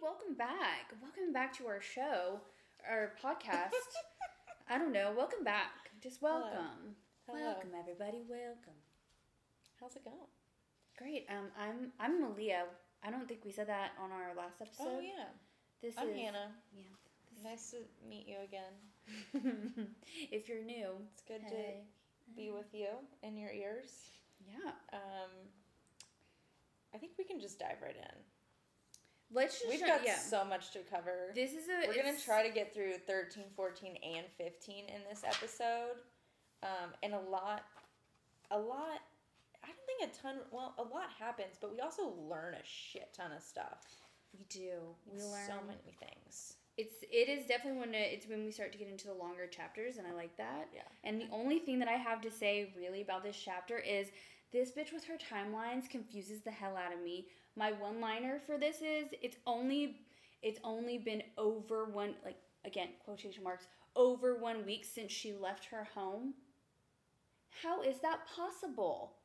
welcome back. Welcome back to our show, our podcast. I don't know. Welcome back. Just welcome. Hello. Welcome everybody. Welcome. How's it going? Great. Um, I'm I'm Maleah. I don't think we said that on our last episode. oh yeah, This I'm is Hannah. Yeah. Nice to meet you again. if you're new, It's good hey. to be with you in your ears. Yeah. Um, I think we can just dive right in. Let's just We've try- got yeah. so much to cover. this is a. We're gonna try to get through 13, 14, and 15 in this episode. Um, and a lot, a lot, I don't think a ton, well, a lot happens, but we also learn a shit ton of stuff. We do. We learn so many things. It's it is definitely when it, it's when we start to get into the longer chapters, and I like that. Yeah. And the only thing that I have to say really about this chapter is this bitch with her timelines confuses the hell out of me. My one liner for this is it's only it's only been over one like again quotation marks over one week since she left her home. How is that possible?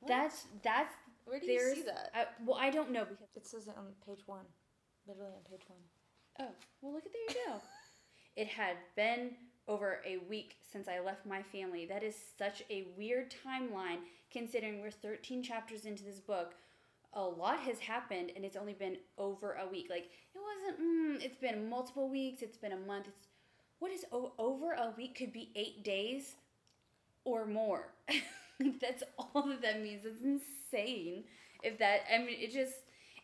What? That's that's Where do you see that? I, well I don't know because It says it on page one. Literally on page one. Oh, well, look at there you go. it had been over a week since I left my family. That is such a weird timeline considering we're 13 chapters into this book. A lot has happened and it's only been over a week. Like, it wasn't, mm, it's been multiple weeks, it's been a month. It's, what is over a week could be eight days or more. That's all that that means. It's insane. If that, I mean, it just,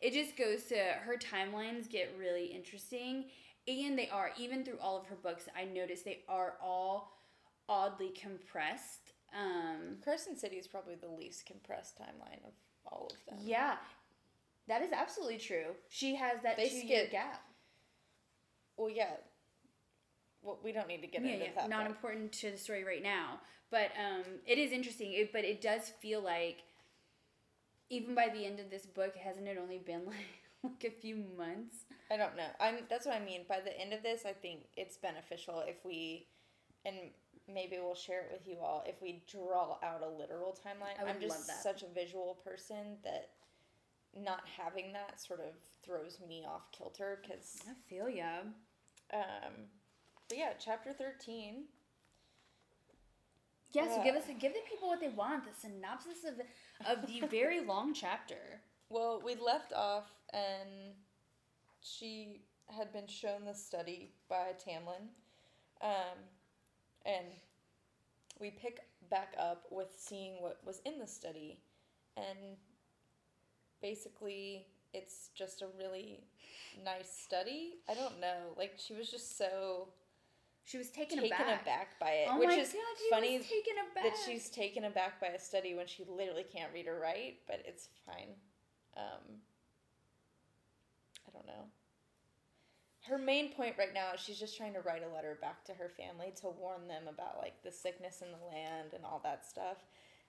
it just goes to her timelines get really interesting, and they are even through all of her books. I noticed they are all oddly compressed. Um, Crescent City is probably the least compressed timeline of all of them. yeah, that is absolutely true. She has that They two year gap. Well, yeah. Well, we don't need to get yeah, into yeah, that. not important to the story right now, but um, it is interesting. It, but it does feel like, even by the end of this book, hasn't it only been like like a few months? I don't know. I'm. That's what I mean. By the end of this, I think it's beneficial if we, and maybe we'll share it with you all. If we draw out a literal timeline, I would I'm just love that. such a visual person that not having that sort of throws me off kilter because I feel ya. um, but yeah, chapter thirteen. Yeah, so give us give the people what they want. The synopsis of of the very long chapter. Well, we left off, and she had been shown the study by Tamlin, um, and we pick back up with seeing what was in the study, and basically it's just a really nice study. I don't know, like she was just so She was taken, taken aback. aback. by it, Oh which my is God, funny was taken aback. that she's taken aback by a study when she literally can't read or write, but it's fine. Um, I don't know. Her main point right now is she's just trying to write a letter back to her family to warn them about like the sickness in the land and all that stuff.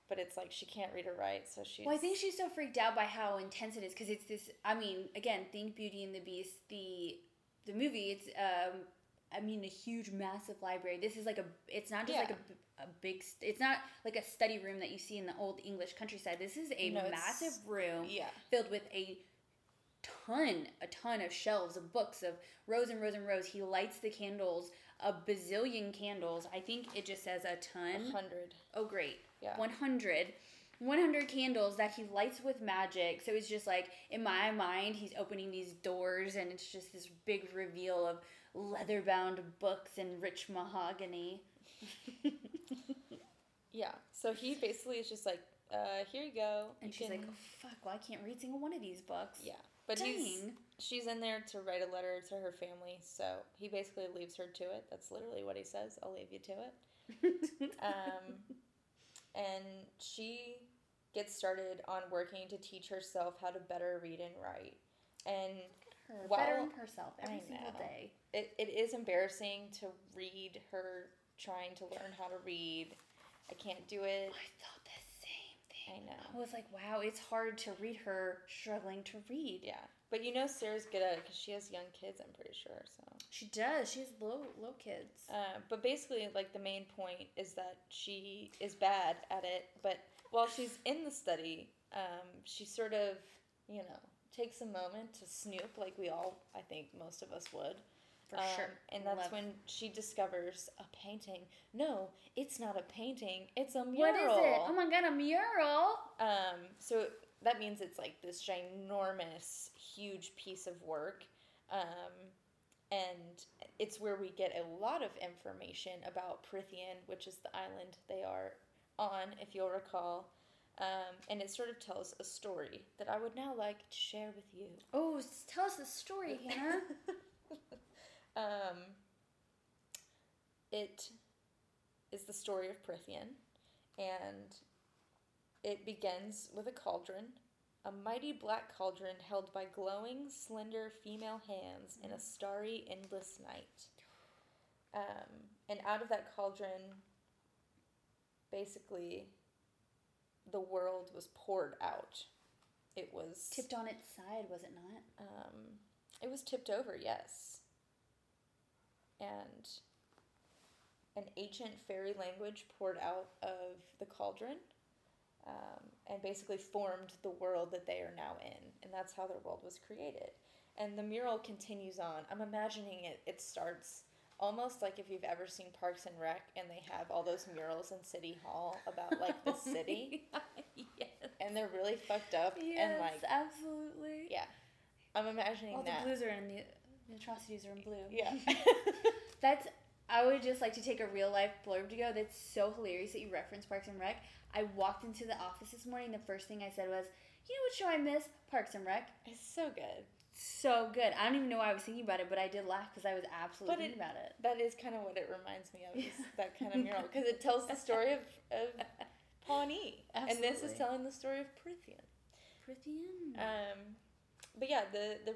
But it's like she can't read or write, so she. Well, I think she's so freaked out by how intense it is because it's this. I mean, again, think Beauty and the Beast, the the movie. It's um, I mean, a huge, massive library. This is like a. It's not just like a, Yeah. a big. st- It's not like a study room that you see in the old English countryside. This is a No, massive room. yeah. Filled with a ton, a ton of shelves of books of rows and rows and rows. He lights the candles, a bazillion candles. I think it just says a ton. hundred. Oh, great. Yeah. 100. 100 candles that he lights with magic. So it's just like, in my mind, he's opening these doors and it's just this big reveal of leather bound books and rich mahogany. Yeah. So he basically is just like, uh, here you go. And You she's can- like, oh, fuck, well, I can't read single one of these books. Yeah. But he's Dang. she's in there to write a letter to her family, so he basically leaves her to it. That's literally what he says. I'll leave you to it. um, and she gets started on working to teach herself how to better read and write. And Her while- bettering herself every single day. it, it is embarrassing to read her trying to learn how to read. I can't do it. I thought I know. I was like, wow, it's hard to read her struggling to read. Yeah. But you know Sarah's good at it because she has young kids, I'm pretty sure. So. She does. She has low, low kids. Uh, but basically, like the main point is that she is bad at it. But while she's in the study, um, she sort of, you know, takes a moment to snoop, like we all, I think most of us would. For Um, sure. And that's Love- when she discovers a painting. No, it's not a painting. It's a mural. is it? Oh my god, a mural! Um, so that means it's like this ginormous, huge piece of work. Um, and it's where we get a lot of information about Prythian, which is the island they are on, if you'll recall. Um, and it sort of tells a story that I would now like to share with you. Oh, tell us the story, Hannah. um, it is the story of Prythian, and it begins with a cauldron, a mighty black cauldron held by glowing, slender female hands in a starry, endless night. Um, and out of that cauldron, basically, the world was poured out. It was Tipped on its side, was it not? um, it was tipped over, yes. And an ancient fairy language poured out of the cauldron um, and basically formed the world that they are now in. And that's how their world was created. And the mural continues on. I'm imagining it, it starts almost like if you've ever seen Parks and Rec and they have all those murals in City Hall about like the city. yes. And they're really fucked up Yes, and like absolutely. yeah. I'm imagining All that. the blues are in the, the atrocities are in blue. Yeah. That's. I would just like to take a real life blurb to go. That's so hilarious that you reference Parks and Rec. I walked into the office this morning. The first thing I said was, "You know what show I miss? Parks and Rec. it's so good. So good. I don't even know why I was thinking about it, but I did laugh because I was absolutely But it- thinking about it. That is kind of what it reminds me of. Is that kind of mural because it tells the story of of Pawnee, and this is telling the story of Prythian. Prythian. Um, but yeah, the the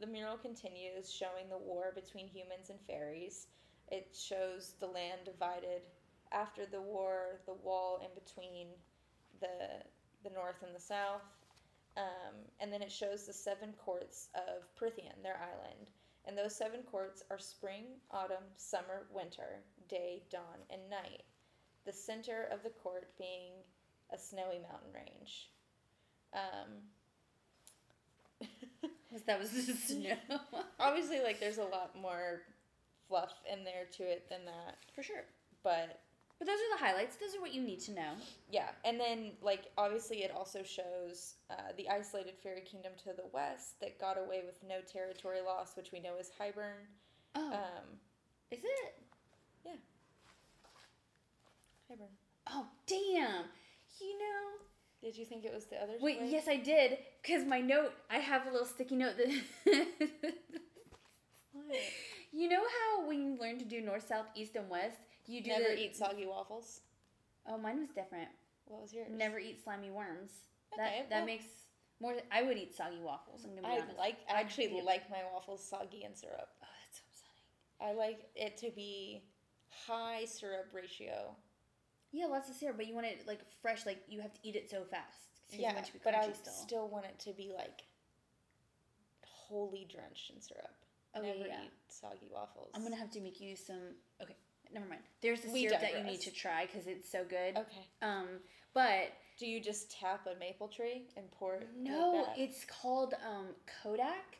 the mural continues showing the war between humans and fairies. It shows the land divided after the war, the wall in between the the north and the south, um, and then it shows the seven courts of Prythian, their island. And those seven courts are spring, autumn, summer, winter, day, dawn, and night. The center of the court being a snowy mountain range. Um, Was that was the snow? obviously, like there's a lot more fluff in there to it than that, For sure. but But those are the highlights. Those are what you need to know. yeah. And then, like obviously, it also shows uh, the isolated fairy kingdom to the west that got away with no territory loss, which we know is Hybern. Oh, Um, is it? Yeah. Hybern. Oh, damn. You know. Did you think it was the other? Wait, way? yes, I did. Because my note, I have a little sticky note that. What? you know how when you learn to do north, south, east, and west, you do Never the- eat soggy waffles. Oh, mine was different. What was yours? Never eat slimy worms. Okay, that that well- makes more. I would eat soggy waffles. I'm gonna be I honest. like. I actually like my waffles soggy and syrup. Oh, that's so upsetting. I like it to be high syrup ratio. Yeah, lots of syrup, but you want it like fresh. Like you have to eat it so fast. Yeah, want it to be but I still. still. want it to be like wholly drenched in syrup. Oh, Never yeah. eat soggy waffles. I'm gonna have to make you some. Okay, never mind. There's a We syrup that you need to try because it's so good. Okay. Um, but Do you just tap a maple tree and pour it? like no, that? it's called um Kodak.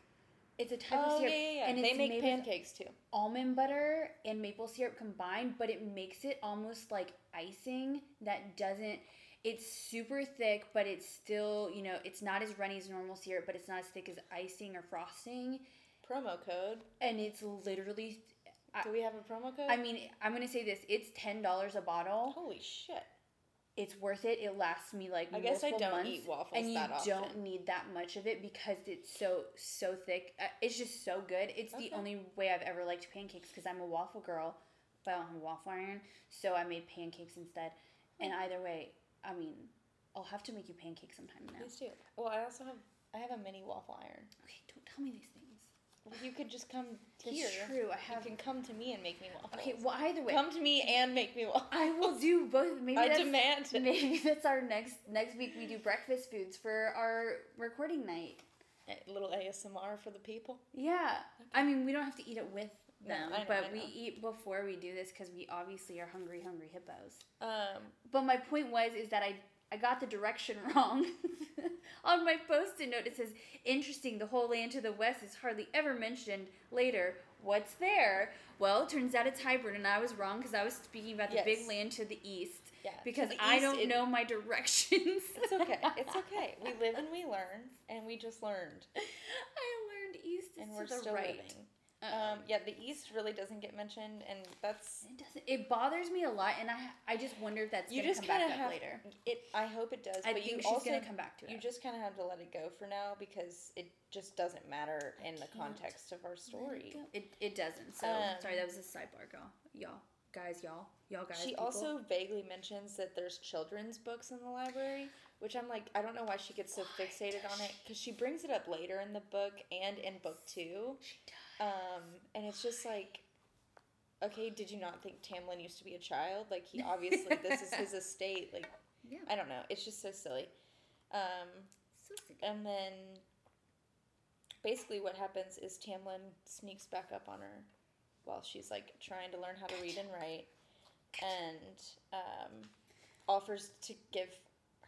It's a type Oh of syrup, yeah, yeah. and they make pancakes too. almond butter and maple syrup combined, but it makes it almost like icing that doesn't. It's super thick, but it's still you know it's not as runny as normal syrup, but it's not as thick as icing or frosting, Promo code. and it's literally. I- Do we have a promo code? I mean, I'm gonna say this: it's ten dollars a bottle. holy shit. It's worth it. It lasts me like I guess I don't months, eat waffles and you don't need that much of it because it's so so thick. Uh, It's just so good. It's Okay. the only way I've ever liked pancakes because I'm a waffle girl, but I don't have a waffle iron, so I made pancakes instead. And hmm. either way, I mean, I'll have to make you pancakes sometime now. Please do. Well, I also have I have a mini waffle iron. Okay, don't tell me these things. Well, you could just come It's here. true. I have. You can come to me and make me waffles. Okay, well either way, Come to me and make me waffles. I will do both. Maybe I that's, demand it. Maybe that's our next next week. We do breakfast foods for our recording night. A little ASMR for the people. Yeah, I mean we don't have to eat it with them, know, but we eat before we do this because we obviously are hungry, hungry hippos. Um, But my point was is that I I got the direction wrong. On my post-it note, it says, "Interesting. The whole land to the west is hardly ever mentioned. Later, what's there? Well, it turns out it's Hybern, and I was wrong because I was speaking about the Yes. big land to the east. Yeah. Because the I don't it- know my directions. It's okay. It's okay. We live and we learn, and we just learned, I learned east is and we're the still right. living. Um, yeah, the east really doesn't get mentioned, and that's it doesn't. It bothers me a lot, and I I just wonder if that's you gonna just come kind back of have later. it. I hope it does, I but think you she's also gonna come back to it. you just kind of have to let it go for now because it just doesn't matter in the context of our Let it story. It, it doesn't. So Um, sorry, that was a sidebar, y'all. Y'all, guys, y'all, y'all guys. She people. also vaguely mentions that there's children's books in the library, which I'm like, I don't know why she gets so Why fixated on it because she brings it up later in the book and in book two, She does. Um, and it's just like, okay, did you not think Tamlin used to be a child? Like he obviously this is his estate. Like yeah. I don't know, it's just so silly. Um, So sick. and then basically what happens is Tamlin sneaks back up on her while she's like trying to learn how to read and write and um, offers to give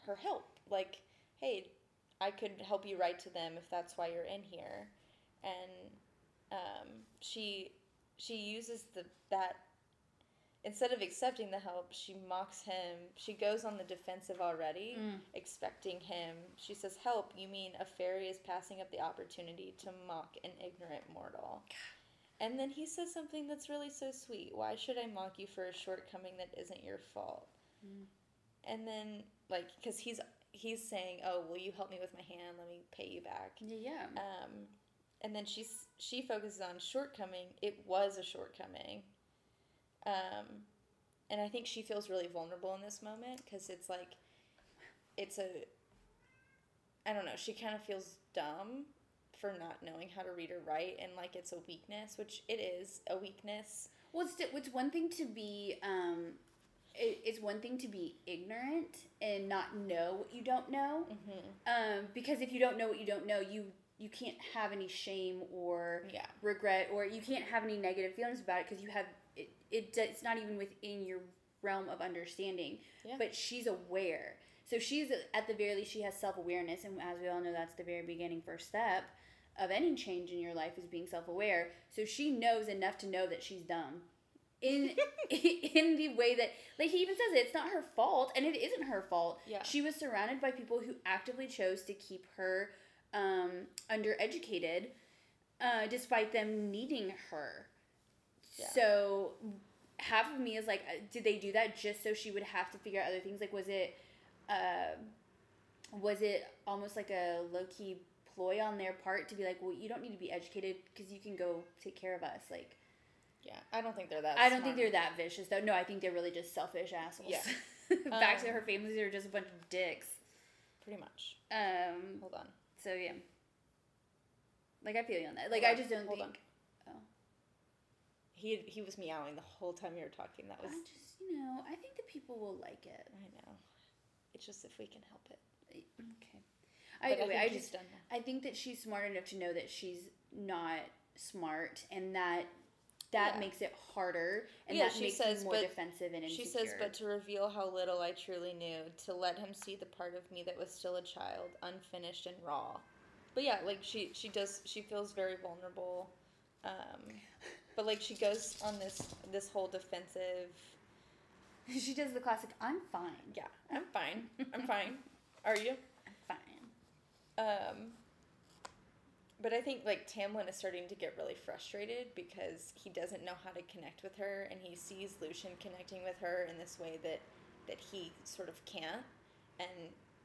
her help. Like, hey, I could help you write to them if that's why you're in here. And um, she she uses the that instead of accepting the help, she mocks him. She goes on the defensive already Mm. expecting him. She says, Help, you mean a fairy is passing up the opportunity to mock an ignorant mortal. And then he says something that's really so sweet. Why should I mock you for a shortcoming that isn't your fault? Mm. And then, like, because he's he's saying, "Oh, will you help me with my hand? Let me pay you back." Yeah, yeah. Um, and then she's she focuses on shortcoming. It was a shortcoming. Um, and I think she feels really vulnerable in this moment because it's like, it's a. I don't know. She kind of feels dumb for not knowing how to read or write, and like it's a weakness, which it is a weakness. Well, it's, it's one thing to be um, it, it's one thing to be ignorant and not know what you don't know. Mm-hmm. Um, because if you don't know what you don't know, you you can't have any shame or Yeah. regret or you can't have any negative feelings about it because you have it, it. It's not even within your realm of understanding. Yeah. But she's aware. So she's at the very least she has self awareness, and as we all know, that's the very beginning first step of any change in your life is being self aware. So she knows enough to know that she's dumb. In in the way that like he even says it, it's not her fault, and it isn't her fault. Yeah. She was surrounded by people who actively chose to keep her um, undereducated, uh, despite them needing her. Yeah. So half of me is like, uh, did they do that just so she would have to figure out other things? Like, was it, uh, was it almost like a low key ploy on their part to be like, well, you don't need to be educated because you can go take care of us? Like, Yeah. I don't think they're that. I don't think they're that vicious though. No, I think they're really just selfish assholes. Yeah. Back to Um, her families are just a bunch of dicks. pretty much. Um. Hold on. So yeah. Like I feel you on that. Like Hold I just don't hold think. Oh. He he was meowing the whole time you were talking. That was. I just you know I think the people will like it. I know. It's just if we can help it. Okay. But Either way, think I just. I think that she's smart enough to know that she's not smart, and that that Yeah. makes it harder, and Yeah, that she makes says, more but- defensive and insecure. She says, but to reveal how little I truly knew, to let him see the part of me that was still a child, unfinished and raw. But yeah, like she she does she feels very vulnerable. Um, but like she goes on this this whole defensive. she does the classic. I'm fine. Yeah, I'm fine. I'm fine. Are you? I'm fine. Um, but I think like Tamlin is starting to get really frustrated because he doesn't know how to connect with her, and he sees Lucien connecting with her in this way that that he sort of can't, and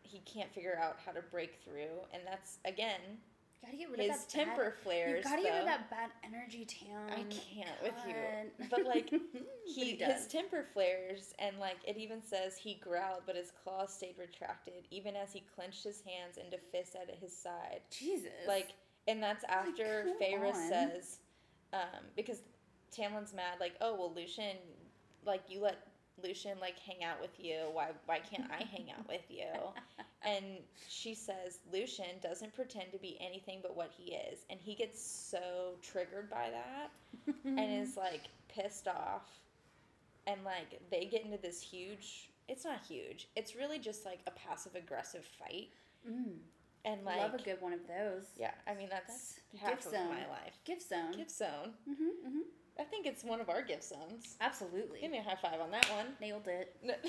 he can't figure out how to break through, and that's again Gotta get rid his of that temper Bad, flares. you gotta get rid of that bad energy, Tam. I can't with you. But, like, But he, he his temper flares and like it even says he growled but his claws stayed retracted even as he clenched his hands into fists at his side Jesus. like and that's after come Feyre says um because Tamlin's mad like oh well Lucien like you let Lucien like hang out with you why why can't I hang out with you and she says Lucien doesn't pretend to be anything but what he is and he gets so triggered by that and is like pissed off and like they get into this huge it's not huge. It's really just like a passive aggressive fight. Mm. And like Love a good one of those. Yeah, I mean that's, half gift of zone. my life. Gift zone. Gift zone. Mm-hmm, mm-hmm. I think it's one of our gift zones. Absolutely. Give me a high five on that one. Nailed it.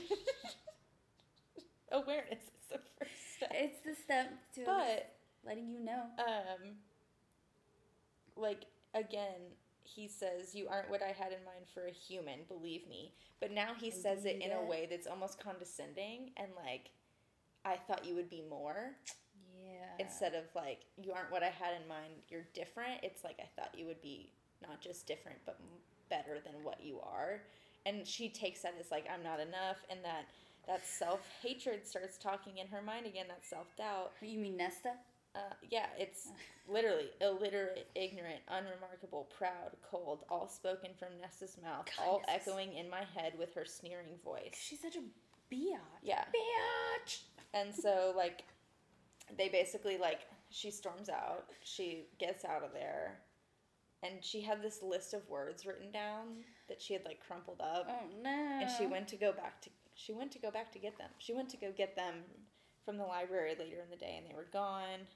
Awareness is the first step. It's the step to But letting you know. um like again he says you aren't what i had in mind for a human believe me but now he says it in a way that's almost condescending and like i thought you would be more Yeah. instead of like you aren't what i had in mind you're different it's like i thought you would be not just different but better than what you are and she takes that as like i'm not enough and that that self-hatred starts talking in her mind again that self-doubt You mean Nesta? uh, yeah, it's literally illiterate, ignorant, unremarkable, proud, cold, all spoken from Nesta's mouth, all God, Nesta's- echoing in my head with her sneering voice. She's such a biatch. Yeah. Biatch. And so, like, they basically, like, she storms out, she gets out of there, and she had this list of words written down that she had, like, crumpled up. Oh no. and she went to go back to she went to go back to get them. She went to go get them from the library later in the day, and they were gone.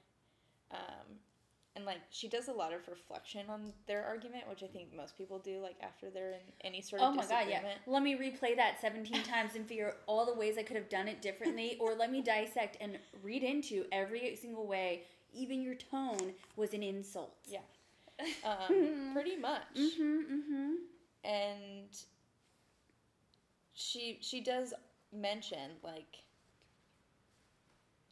Um, and like she does a lot of reflection on their argument, which I think most people do. Like after they're in any sort of Oh my god, yeah. Let me replay that 17 times and figure all the ways I could have done it differently, or let me dissect and read into every single way. Even your tone was an insult. Yeah. Um, pretty much. Mm-hmm, mm-hmm. and she she does mention like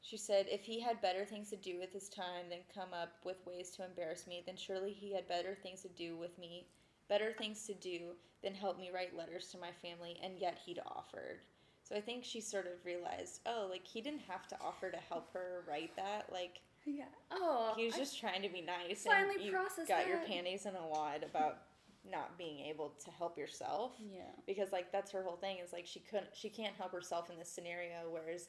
she said if he had better things to do with his time than come up with ways to embarrass me then surely he had better things to do with me better things to do than help me write letters to my family and yet he'd offered so i think she sort of realized oh like he didn't have to offer to help her write that like Yeah. Oh. he was I- just trying to be nice finally and you processed got your panties in a wad about not being able to help yourself Yeah. because like that's her whole thing is like she couldn't she can't help herself in this scenario whereas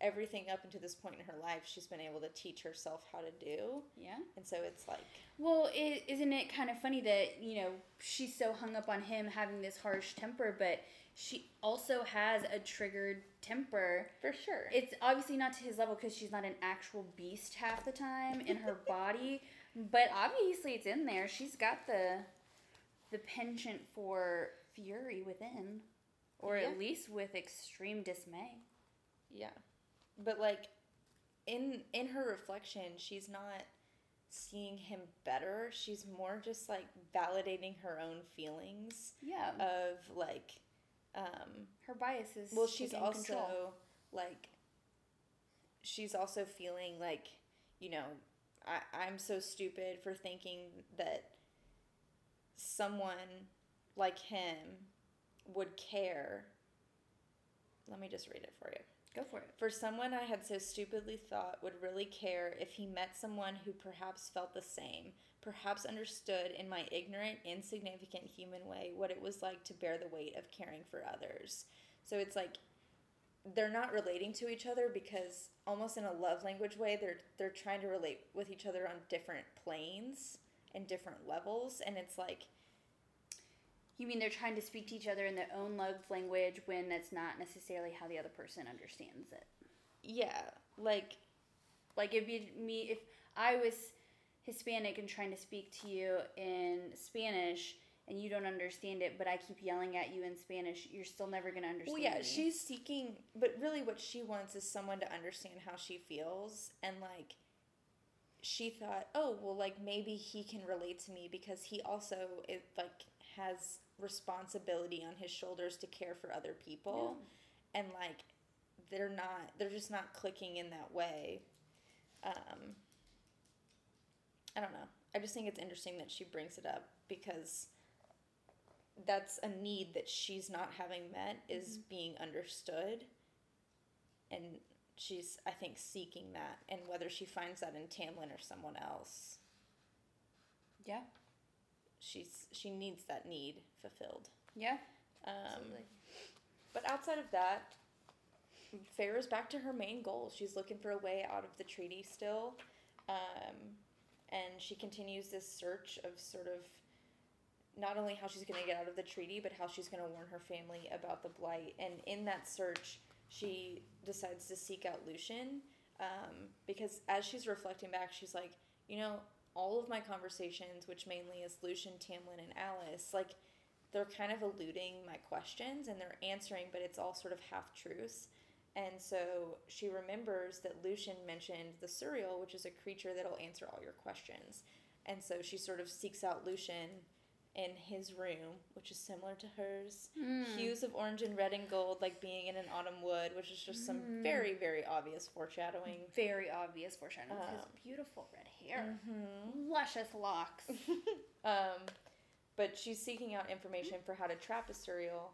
everything up until this point in her life she's been able to teach herself how to do Yeah. and so it's like Well, is isn't it kind of funny that, you know, she's so hung up on him having this harsh temper, but she also has a triggered temper. for sure It's obviously not to his level because she's not an actual beast half the time in her body, but obviously it's in there. She's got the the penchant for fury within, or Yeah. at least with extreme dismay. yeah but like in in her reflection she's not seeing him better she's more just like validating her own feelings Yeah, of like um her biases. well she's also control. like she's also feeling like you know I, i'm so stupid for thinking that someone like him would care let me just read it for you go for it. for someone I had so stupidly thought would really care if he met someone who perhaps felt the same, perhaps understood in my ignorant, insignificant human way what it was like to bear the weight of caring for others. So it's like they're not relating to each other because almost in a love language way they're they're trying to relate with each other on different planes and different levels and it's like You mean they're trying to speak to each other in their own love language when that's not necessarily how the other person understands it? yeah, like Like it'd be me if I was Hispanic and trying to speak to you in Spanish and you don't understand it, but I keep yelling at you in Spanish, you're still never gonna understand. Well, yeah, me. she's seeking, but really what she wants is someone to understand how she feels. And, like, she thought, oh, well, like, maybe he can relate to me because he also, it, like, has responsibility on his shoulders to care for other people. And, like, they're not, they're just not clicking in that way. Um, I don't know. I just think it's interesting that she brings it up because that's a need that she's not having met is being understood and she's i think seeking that and whether she finds that in tamlin or someone else yeah, she's she needs that need fulfilled yeah, um, absolutely. but outside of that Feyre's back to her main goal. She's looking for a way out of the treaty still. Um, and she continues this search of sort of not only how she's going to get out of the treaty, but how she's going to warn her family about the blight. And in that search, she decides to seek out Lucien um, because as she's reflecting back, she's like, you know, all of my conversations, which mainly is Lucien, Tamlin, and Alis, like they're kind of eluding my questions and they're answering, but it's all sort of half truths. And so she remembers that Lucien mentioned the Suriel, which is a creature that'll answer all your questions. And so she sort of seeks out Lucien in his room, which is similar to hers. Mm. Hues of orange and red and gold, like being in an autumn wood, which is just some Mm. very, very obvious foreshadowing. Very obvious foreshadowing. Um, His beautiful red hair, Mm-hmm. luscious locks. um, but she's seeking out information for how to trap a Suriel,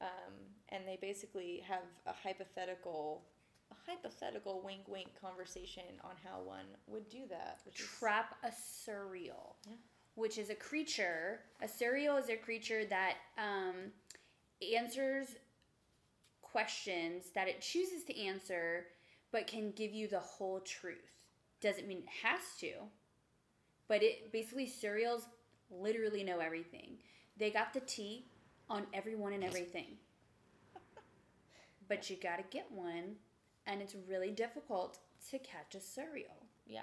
um, and they basically have a hypothetical, a hypothetical wink wink conversation on how one would do that. Which is, Trap a Suriel, Yeah. Which is a creature. A Suriel is a creature that um, answers questions that it chooses to answer, but can give you the whole truth. Doesn't mean it has to, but it basically Suriels literally know everything. They got the tea on everyone and everything. But you gotta get one, and it's really difficult to catch a Suriel yeah,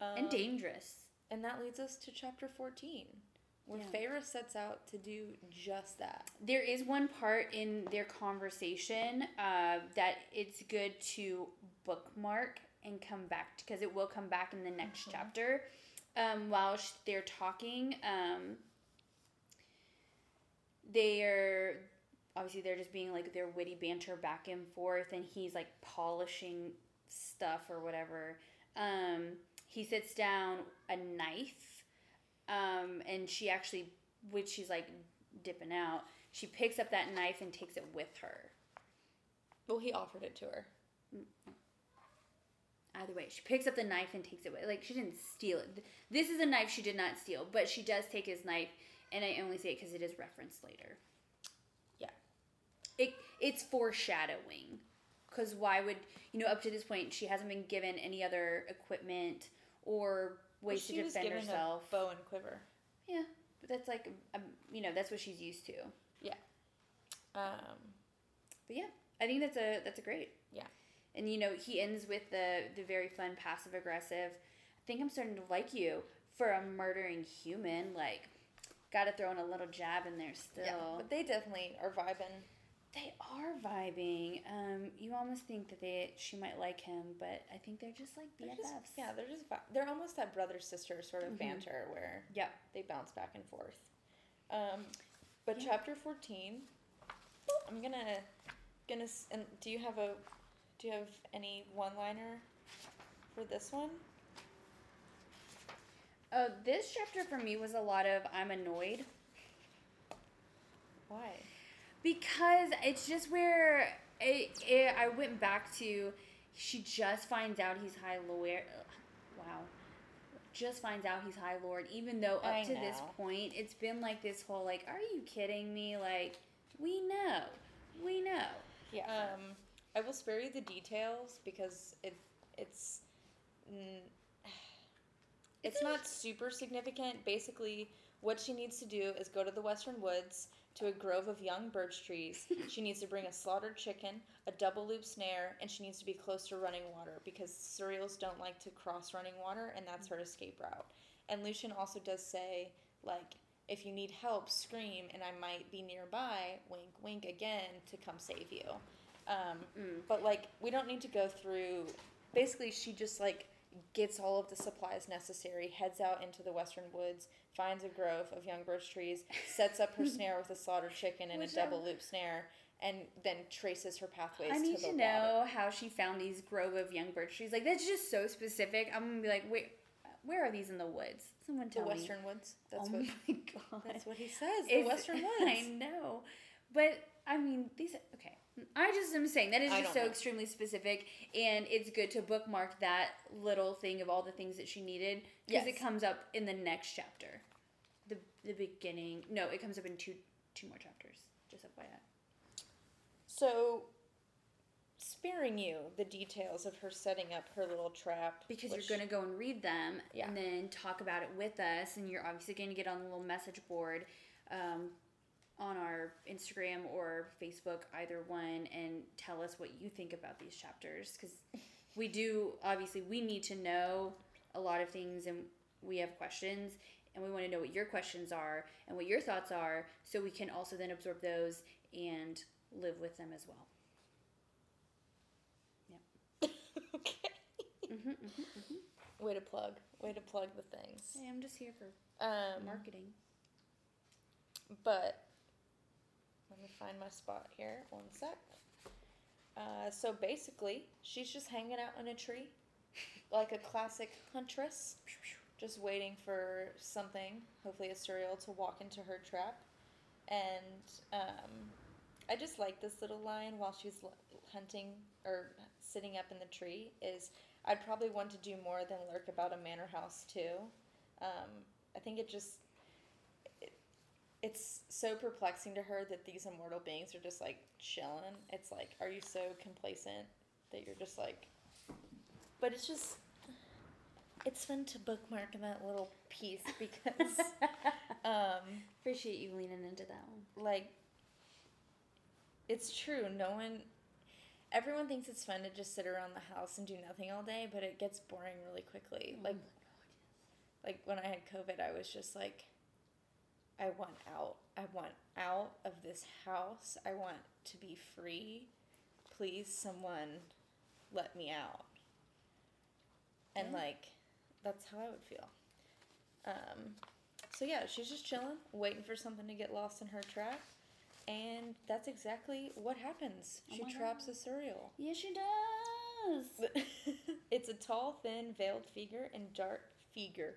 um, and dangerous. And that leads us to chapter fourteen, where Yeah. Feyre sets out to do just that. There is one part in their conversation uh, that it's good to bookmark and come back because it will come back in the next Mhm. chapter. Um, while sh- they're talking, um, they're obviously they're just being like their witty banter back and forth, and he's like polishing stuff or whatever. Um, he sits down a knife, um, and she actually, which she's like dipping out, she picks up that knife and takes it with her. Well, he offered it to her. Either way, she picks up the knife and takes it with. Like she didn't steal it. This is a knife she did not steal, but she does take his knife, and I only say it because it is referenced later. Yeah. It it's foreshadowing, because why would you know up to this point she hasn't been given any other equipment or ways she to was defend herself. a bow and quiver. Yeah, but that's like um, you know that's what she's used to. Yeah. Um, But yeah, I think that's a that's a great. Yeah. And you know, he ends with the the very fun passive aggressive. I think I'm starting to like you for a murdering human. Like, got to throw in a little jab in there still. yeah, but they definitely are vibing. They are vibing. Um, you almost think that they she might like him, but I think they're just like They're just, yeah, they're just they're almost that brother sister sort of Mhm. banter where yeah they bounce back and forth. Um, but Yeah. chapter fourteen, I'm gonna gonna and do you have a do you have any one liner for this one? Uh, this chapter for me was a lot of I'm annoyed. Why? Because it's just where it, it, I went back to. She just finds out he's High Lord. Wow, just finds out he's High Lord, even though up I to this point it's been like this whole like, are you kidding me? Like, we know, we know. Yeah. Um, I will spare you the details because it it's mm, it's not super significant. Basically, what she needs to do is go to the western woods to a grove of young birch trees. she needs to bring a slaughtered chicken, a double loop snare, and she needs to be close to running water because Suriels don't like to cross running water, and that's her escape route. And Lucien also does say, like, if you need help, scream, and I might be nearby, wink, wink again, to come save you. Um, Mm. but, like, we don't need to go through. Basically, she just, like, gets all of the supplies necessary, heads out into the western woods, finds a grove of young birch trees, sets up her snare with a slaughtered chicken and Which a I- double loop snare, and then traces her pathways I need to the to water. know how she found these grove of young birch trees. Like that's just so specific. I'm gonna be like, wait, where are these in the woods? Someone The tell me. western woods. That's oh what. my god. That's what he says. The It's- western woods. I know, but I mean these. Okay, I just am saying that is just so know. extremely specific, and it's good to bookmark that little thing of all the things that she needed because Yes. it comes up in the next chapter, the the beginning. No, it comes up in two two more chapters. Just FYI. So, sparing you the details of her setting up her little trap because which- you're going to go and read them Yeah. and then talk about it with us and you're obviously going to get on the little message board um, on our instagram or facebook either one and tell us what you think about these chapters because we do obviously we need to know a lot of things and we have questions and we want to know what your questions are and what your thoughts are so we can also then absorb those and live with them as well. Yep. okay. Hmm hmm way to plug way to plug the things. Hey, i'm just here for um marketing. but let me find my spot here. One sec. Uh, so basically she's just hanging out in a tree like a classic huntress just waiting for something hopefully a Suriel to walk into her trap. And um, i just like this little line while she's hunting or sitting up in the tree is i'd probably want to do more than lurk about a manor house too. Um, i think it just it's so perplexing to her that these immortal beings are just like chilling. It's like, are you so complacent that you're just like. But it's just. It's fun to bookmark that little piece because, um, Appreciate you leaning into that one. like, it's true. No one. Everyone thinks it's fun to just sit around the house and do nothing all day, but it gets boring really quickly. Like, like when I had COVID, I was just like, I want out. I want out of this house. I want to be free. Please, someone, let me out. And Yeah. like, that's how I would feel. Um, so yeah, she's just chilling, waiting for something to get lost in her trap. And that's exactly what happens. Oh She traps God. a Suriel. Yes, she does. it's a tall, thin, veiled figure in dark figure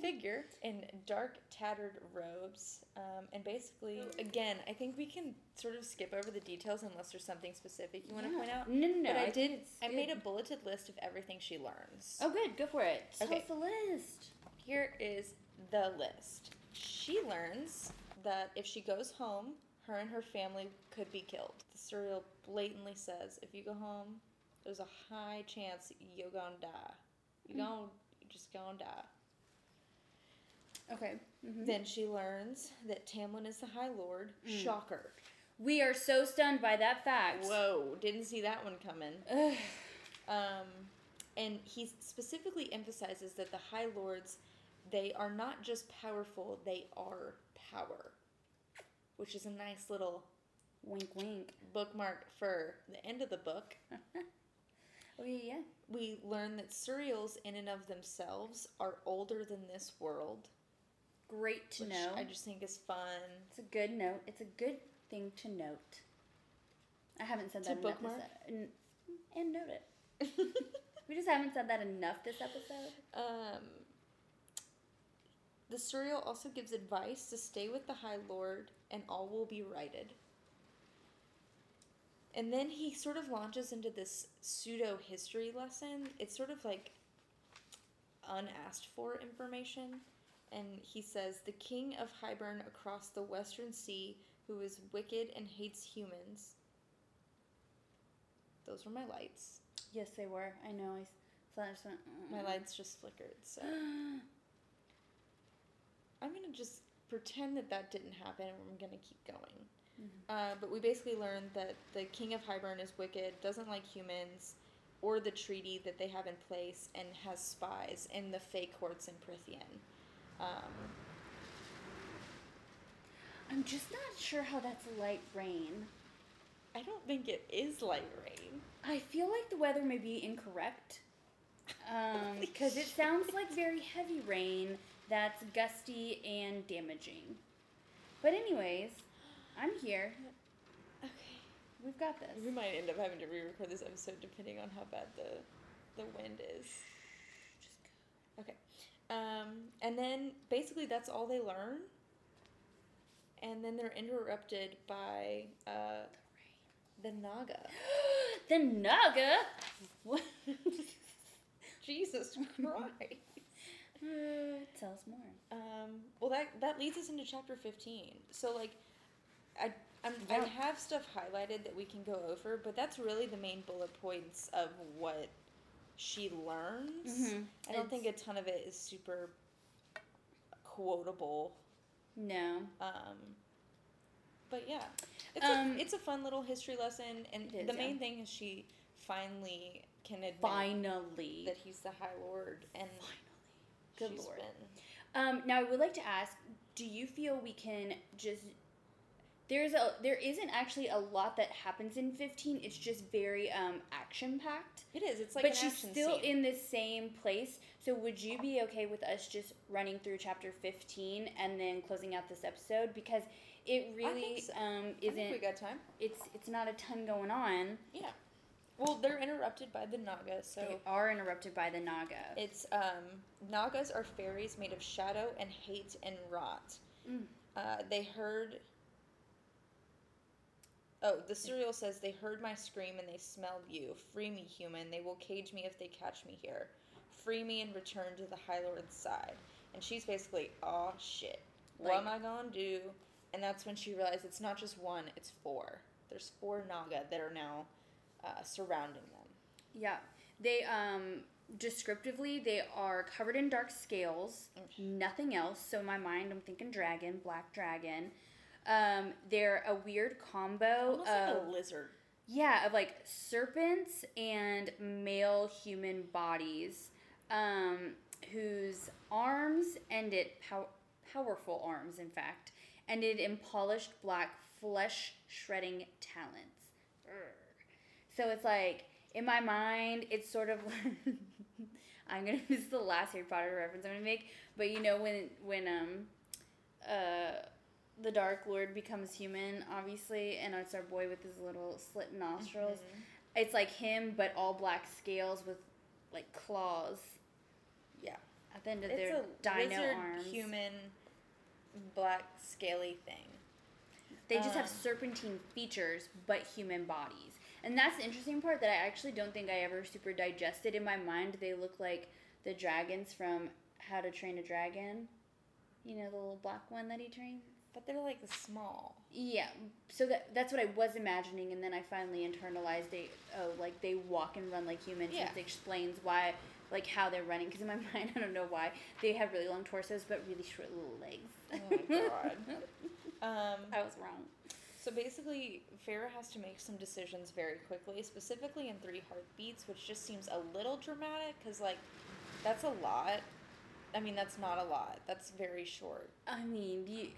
figure in dark, tattered robes, um, and basically, again, I think we can sort of skip over the details unless there's something specific you want to Yeah. point out. No, no, no. But I think did. I made a bulleted list of everything she learns. Oh, good. Go for it. Tell Okay. us the list. Here is the list. She learns that if she goes home, her and her family could be killed. The Suriel blatantly says, if you go home, there's a high chance you're gonna die. You're Hmm. gonna, just gonna die. Okay. Mhm. Then she learns that Tamlin is the High Lord. Mm. Shocker. We are so stunned by that fact. Whoa, didn't see that one coming. Um, and he specifically emphasizes that the High Lords, they are not just powerful, they are power. Which is a nice little wink, wink. bookmark for the end of the book. Oh yeah, yeah. We learn that Suriels, in and of themselves, are older than this world. Great to know. I just think is fun. It's a good note. It's a good thing to note. I haven't said To that enough. This, and, and note it. We just haven't said that enough this episode. Um, the Suriel also gives advice to stay with the High Lord and all will be righted. And then he sort of launches into this pseudo history lesson. It's sort of like unasked for information. And he says the king of Hybern across the western sea, who is wicked and hates humans. Those were my lights. Yes, they were. I know. I I just went. My "Mm." lights just flickered, so. I'm gonna just pretend that that didn't happen, and I'm gonna keep going. Mhm. Uh, but we basically learned that the king of Hybern is wicked, doesn't like humans, or the treaty that they have in place, and has spies in the fake courts in Prythian. Um, I'm just not sure how that's light rain. I don't think it is light rain. I feel like the weather may be incorrect. Um, because it sounds like very heavy rain that's gusty and damaging. But anyways, I'm here. Okay. We've got this. We might end up having to re-record this episode depending on how bad the the wind is. Just go. Okay. Um, and then basically that's all they learn. And then they're interrupted by uh, the Naga. the Naga. What? Jesus Christ. Uh, tell us more. Um, well, that that leads us into chapter fifteen. So like, I I'm, Yeah. I have stuff highlighted that we can go over, but that's really the main bullet points of what she learns. Mhm. I don't It's- think a ton of it is super quotable. No. Um, but yeah, it's Um, a it's a fun little history lesson, and is, the yeah. main thing is she finally can admit Finally. that he's the High Lord, and Good she's Lord. been Um, now I would like to ask, do you feel we can just there's a there isn't actually a lot that happens in 15. It's just very um action packed. It is. It's like but she's still scene. in the same place. So would you be okay with us just running through chapter 15 and then closing out this episode because it really so. um I think we isn't got time. it's it's not a ton going on. Yeah. Well, they're interrupted by the Naga, so they are interrupted by the Naga. it's um, Nagas are fairies made of shadow and hate and rot. Mm. Uh, they heard. Oh, the Suriel says they heard my scream and they smelled you. Free me, human. They will cage me if they catch me here. Free me and return to the High Lord's side. And she's basically, oh shit. What am I gonna do? And that's when she realized it's not just one, it's four. There's four Naga that are now uh, surrounding them. Yeah. They um descriptively they are covered in dark scales, nothing else. So in my mind I'm thinking dragon, black dragon. Um they're a weird combo Almost of like a lizard. yeah, of like serpents and male human bodies um whose arms ended pow- powerful arms in fact ended in polished black flesh shredding talons. Urgh. So it's like in my mind, it's sort of. I'm gonna. This is the last Harry Potter reference I'm gonna make, but you know when when um, uh, the Dark Lord becomes human, obviously, and it's our boy with his little slit nostrils. Mhm. It's like him, but all black scales with like claws Yeah. at the end of It's their a dino lizard arms. human black scaly thing. They just have Um, serpentine features, but human bodies. And that's the interesting part that I actually don't think I ever super digested. In my mind, they look like the dragons from How to Train a Dragon. You know, the little black one that he trains? But they're like small. Yeah. So that that's what I was imagining, and then I finally internalized they, oh, like they walk and run like humans. Yeah. Which explains why, like how they're running. Because in my mind, I don't know why. They have really long torsos, but really short little legs. Oh my god. Um, I was wrong. So basically, Feyre has to make some decisions very quickly, specifically in three heartbeats, which just seems a little dramatic because, like, that's a lot. I mean, that's not a lot. That's very short. I mean, you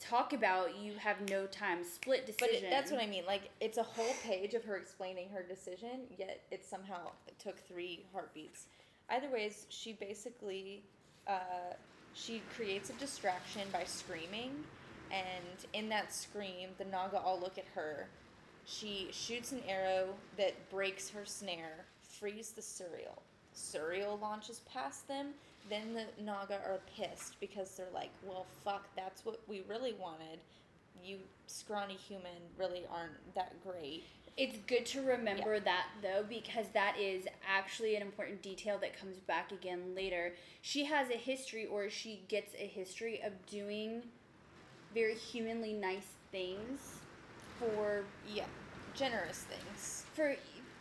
talk about you have no time. Split But decision. it, that's what I mean. Like, it's a whole page of her explaining her decision, yet it somehow took three heartbeats. Either ways, she basically uh, she creates a distraction by screaming, and in that scream, the Naga all look at her. She shoots an arrow that breaks her snare, frees the Suriel. Suriel launches past them. Then the Naga are pissed because they're like, "Well, fuck, that's what we really wanted." you scrawny human really aren't that great. It's good to remember that though, because that is actually an important detail that comes back again later. She has a history, or she gets a history of doing very humanly nice things for Yeah, generous things. for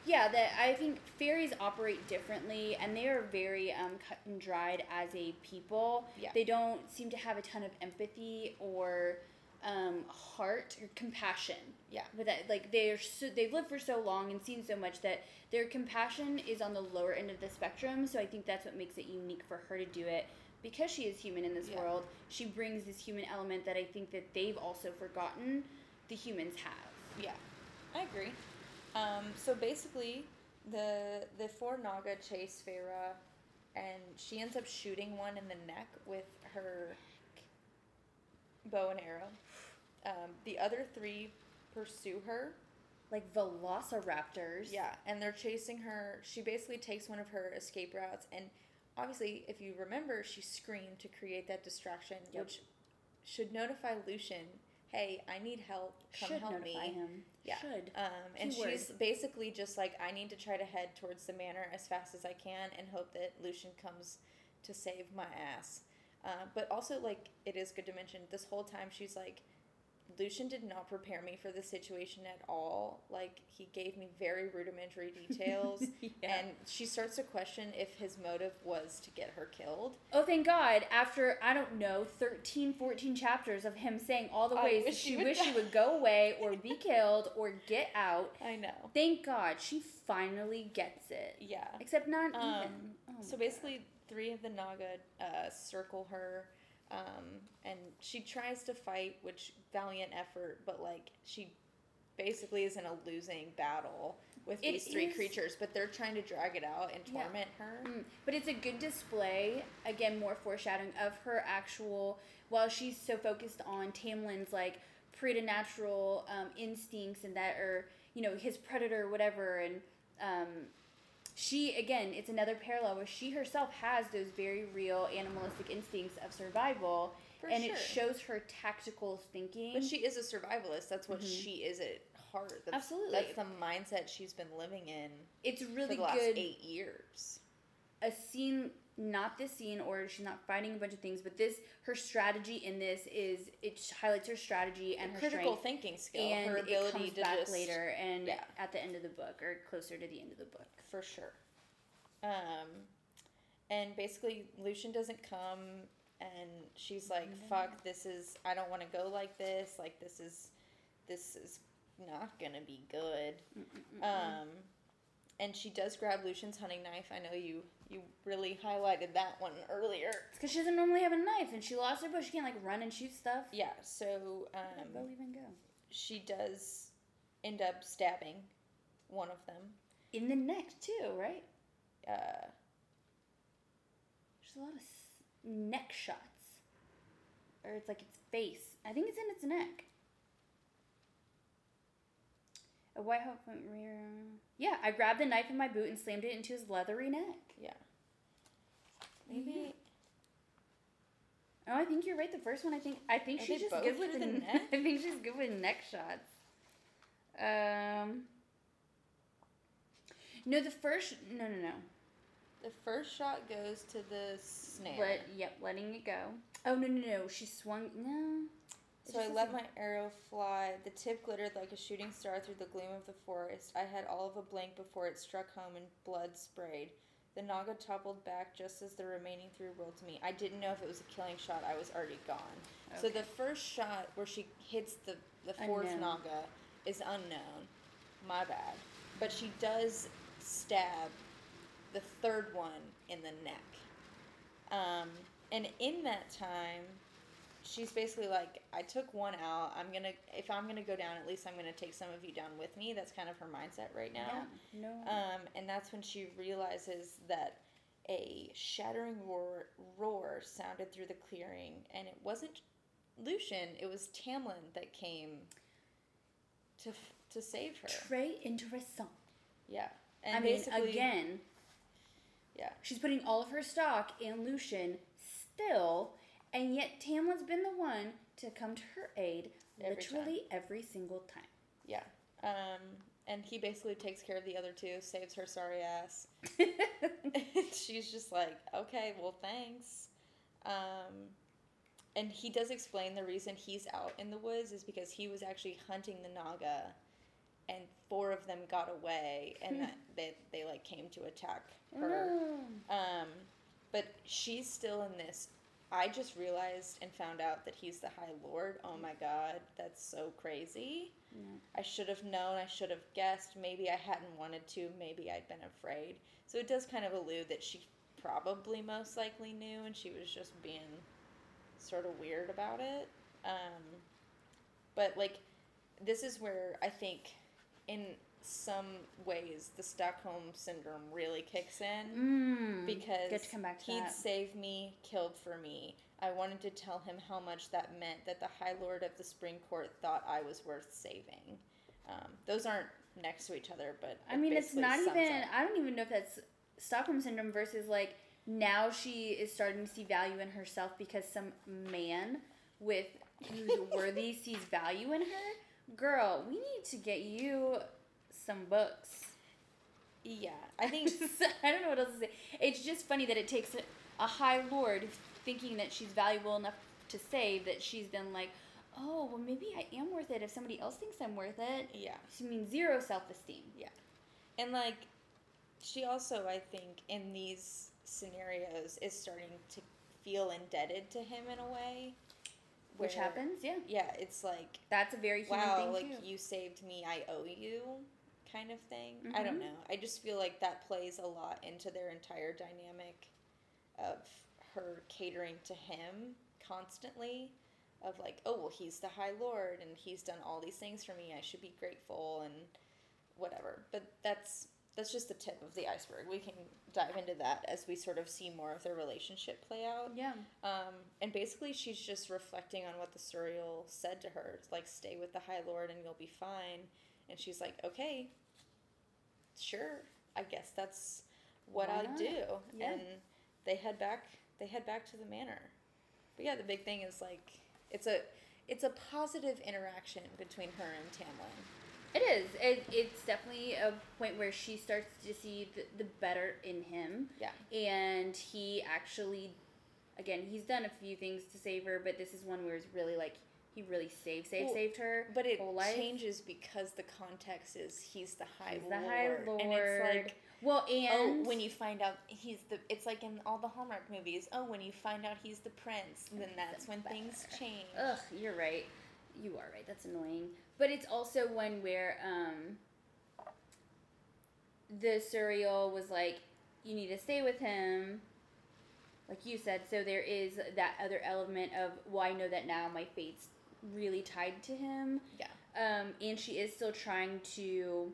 yeah that i think fairies operate differently and they are very um, cut and dried as a people Yeah. they don't seem to have a ton of empathy or um, heart or compassion Yeah. but that like they're so, they've lived for so long and seen so much that their compassion is on the lower end of the spectrum so i think that's what makes it unique for her to do it because she is human in this Yeah. world she brings this human element that i think that they've also forgotten the humans have Yeah, I agree. Um, so basically, the the four Naga chase Feyre, and she ends up shooting one in the neck with her bow and arrow. Um, the other three pursue her. like velociraptors Yeah, and they're chasing her. She basically takes one of her escape routes, and obviously, if you remember, she screamed to create that distraction, Yep. which should notify Lucien, "Hey, I need help. Come should help me." him. Yeah. Should. Um, and Keyword. she's basically just like, I need to try to head towards the manor as fast as I can and hope that Lucien comes to save my ass. Uh, but also, like, it is good to mention this whole time she's like, Lucien did not prepare me for the situation at all. Like he gave me very rudimentary details, Yeah. and she starts to question if his motive was to get her killed. Oh, thank God. After, I don't know, 13, 14 chapters of him saying all the ways wish she he wished she would go away or be killed or get out, I know. thank God she finally gets it. Yeah. Except not Um, even. Oh So basically, three of the Naga uh, circle her, um, and she tries to fight, which valiant effort, but like she basically is in a losing battle with It these three is- creatures, but they're trying to drag it out and Yeah. torment her. Mm, But it's a good display, again, more foreshadowing of her actual, while she's so focused on Tamlin's like preternatural um, instincts and that or, you know, his predator, whatever. And um, she, again, it's another parallel where she herself has those very real animalistic instincts of survival. For and sure. it shows her tactical thinking. But she is a survivalist. That's what Mhm. she is at heart. That's, Absolutely. That's the mindset she's been living in it's for really the last good. eight years. a scene not this scene or she's not fighting a bunch of things but this her strategy in this is it highlights her strategy and her critical strength thinking skill, and her it comes to back just later and yeah. at the end of the book or closer to the end of the book for sure. Um, and basically, Lucien doesn't come, and she's like, Mm-hmm. "Fuck, this is. I don't want to go like this. Like this is, this is not gonna be good." Um, and she does grab Lucien's hunting knife. I know you you really highlighted that one earlier. it's because she doesn't normally have a knife and she lost her but she can't like run and shoot stuff Yeah. So Where did that bow um, even go she does end up stabbing one of them. in the neck too right Uh, there's a lot of s- neck shots or it's like its face i think it's in its neck a white hot rear. Yeah, I grabbed the knife in my boot and slammed it into his leathery neck. yeah. Maybe. Oh, I think you're right. The first one, I think, I think Are she's just good with the, the neck. neck? I think she's good with neck shots. Um. No, the first. No, no, no. The first shot goes to the snare. Let yep, letting it go. Oh no, no, no. She swung. No. So I let my arrow fly. The tip glittered like a shooting star through the gloom of the forest. I had all of a blink before it struck home and blood sprayed. The Naga toppled back just as the remaining three rolled to me. I didn't know if it was a killing shot. I was already gone. So the first shot where she hits the, the fourth Unknown. Naga is unknown. My bad. But she does stab the third one in the neck. Um, and in that time, she's basically like, I took one out. I'm gonna, if I'm gonna go down, at least I'm gonna take some of you down with me. That's kind of her mindset right now. Yeah. No. Um, and that's when she realizes that a shattering roar, roar sounded through the clearing, and it wasn't Lucien. It was Tamlin that came to f- to save her. Très intéressant. Yeah, and I mean, again, yeah, she's putting all of her stock in Lucien still, and yet Tamlin's been the one to come to her aid Every literally every single time. yeah. Um, and he basically takes care of the other two, saves her sorry ass. She's just like, okay, well, thanks. Um, and he does explain the reason he's out in the woods is because he was actually hunting the Naga, and four of them got away, and that they they like came to attack her. Oh. Um, but she's still in this. I just realized and found out that he's the High Lord. Oh my God, that's so crazy. Yeah. I should have known. I should have guessed. Maybe I hadn't wanted to. Maybe I'd been afraid. So it does kind of allude that she probably most likely knew, and she was just being sort of weird about it. Um, but like, this is where I think, in some ways, the Stockholm syndrome really kicks in Mm, because to come back to he'd that. saved me, killed for me. I wanted to tell him how much that meant that the High Lord of the Spring Court thought I was worth saving. Um, those aren't next to each other, but I mean, it's not even. up. I don't even know if that's Stockholm syndrome versus like now she is starting to see value in herself because some man with who's worthy sees value in her. Girl, we need to get you some books. Yeah, I think I don't know what else to say. It's just funny that it takes a, a high lord thinking that she's valuable enough to save that she's then like, oh, well, maybe I am worth it if somebody else thinks I'm worth it. Yeah. she means zero self esteem. Yeah, and like she also I think in these scenarios is starting to feel indebted to him in a way. Which happens, yeah. Yeah, it's like That's a very human wow, thing, like too. you saved me, I owe you kind of thing. I don't Mhm. know. I just feel like that plays a lot into their entire dynamic of her catering to him constantly of like, oh, well, he's the High Lord and he's done all these things for me. I should be grateful and whatever. But that's that's just the tip of the iceberg. We can dive into that as we sort of see more of their relationship play out. Yeah. Um, and basically, she's just reflecting on what the Suriel said to her. It's like, stay with the High Lord and you'll be fine. And she's like, okay, sure. I guess that's what Why not? do. Yeah. And they head back. They head back to the manor. But yeah, the big thing is like, it's a it's a positive interaction between her and Tamlin. It is. It, it's definitely a point where she starts to see the, the better in him. Yeah. And he actually, again, he's done a few things to save her, but this is one where it's really like, he really saved, saved, Well, saved her. But it changes because the context is he's the High He's Lord. the High Lord. And it's like, well, and oh, when you find out he's the, it's like in all the Hallmark movies. Oh, when you find out he's the prince, then that's when things change. Ugh, you're right. You are right. That's annoying. But it's also one where um, the Suriel was like, you need to stay with him. Like you said, so there is that other element of, well, I know that now my fate's really tied to him. Yeah. Um, and she is still trying to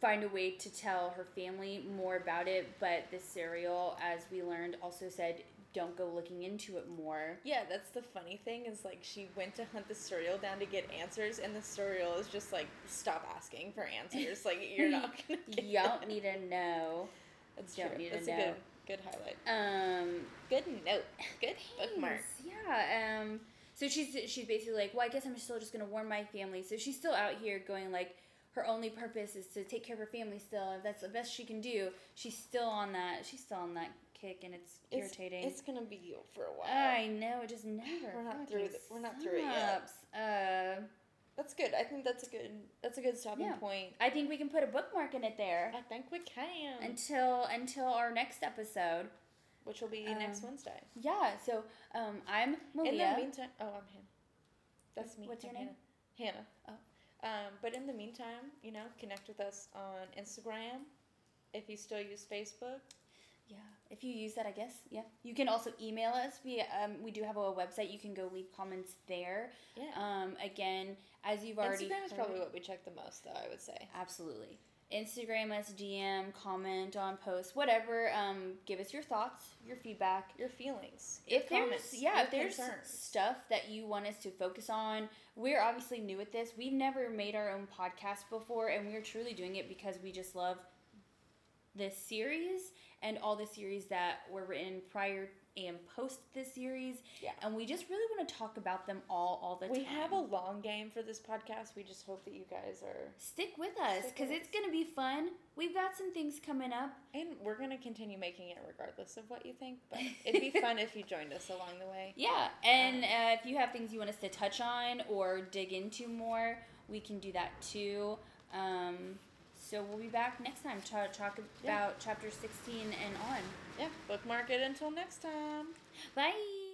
find a way to tell her family more about it, but the Suriel, as we learned, also said, don't go looking into it more. Yeah, that's the funny thing is like she went to hunt the Suriel down to get answers, and the Suriel is just like, stop asking for answers. Like you're not gonna. Get you don't them." need to know. That's don't true. need to That's know. a good, good highlight. Um, Good note. Good bookmark. Yeah. Um. So she's she's basically like, well, I guess I'm still just gonna warn my family. So she's still out here going like, her only purpose is to take care of her family. Still, if that's the best she can do, she's still on that. She's still on that kick, and it's, It's, irritating. it's gonna be you for a while. I know it just never. We're not through the- we're not through it yet. Uh, That's good. I think that's a good. That's a good stopping Yeah. point. I think we can put a bookmark in it there I think we can. until until our next episode. Which will be Um, next Wednesday. Yeah. So um, I'm Maleah. In the meantime, oh, I'm Hannah. That's me. What's your I'm name? Hannah. Hannah. Oh. Um, but in the meantime, you know, connect with us on Instagram. If you still use Facebook, Yeah, if you use that, I guess. Yeah, you can also email us. We um we do have a website. You can go leave comments there. yeah. Um, again, as you've already Instagram is probably what we check the most, though. I would say. absolutely. Instagram us, DM, comment on posts, whatever. Um, give us your thoughts, your feedback. Your feelings. your If there's yeah, if there's concerns. stuff that you want us to focus on, we're obviously new at this. We've never made our own podcast before, and we're truly doing it because we just love this series and all the series that were written prior and post this series. Yeah. And we just really want to talk about them all all the we time. We have a long game for this podcast. We just hope that you guys are, stick with us because it's gonna be fun. We've got some things coming up. and we're gonna continue making it regardless of what you think. But it'd be fun if you joined us along the way. Yeah, and uh, if you have things you want us to touch on or dig into more, we can do that too. Um, so we'll be back next time to talk about Yeah. chapter 16 and on. Yeah. Bookmark it until next time. Bye!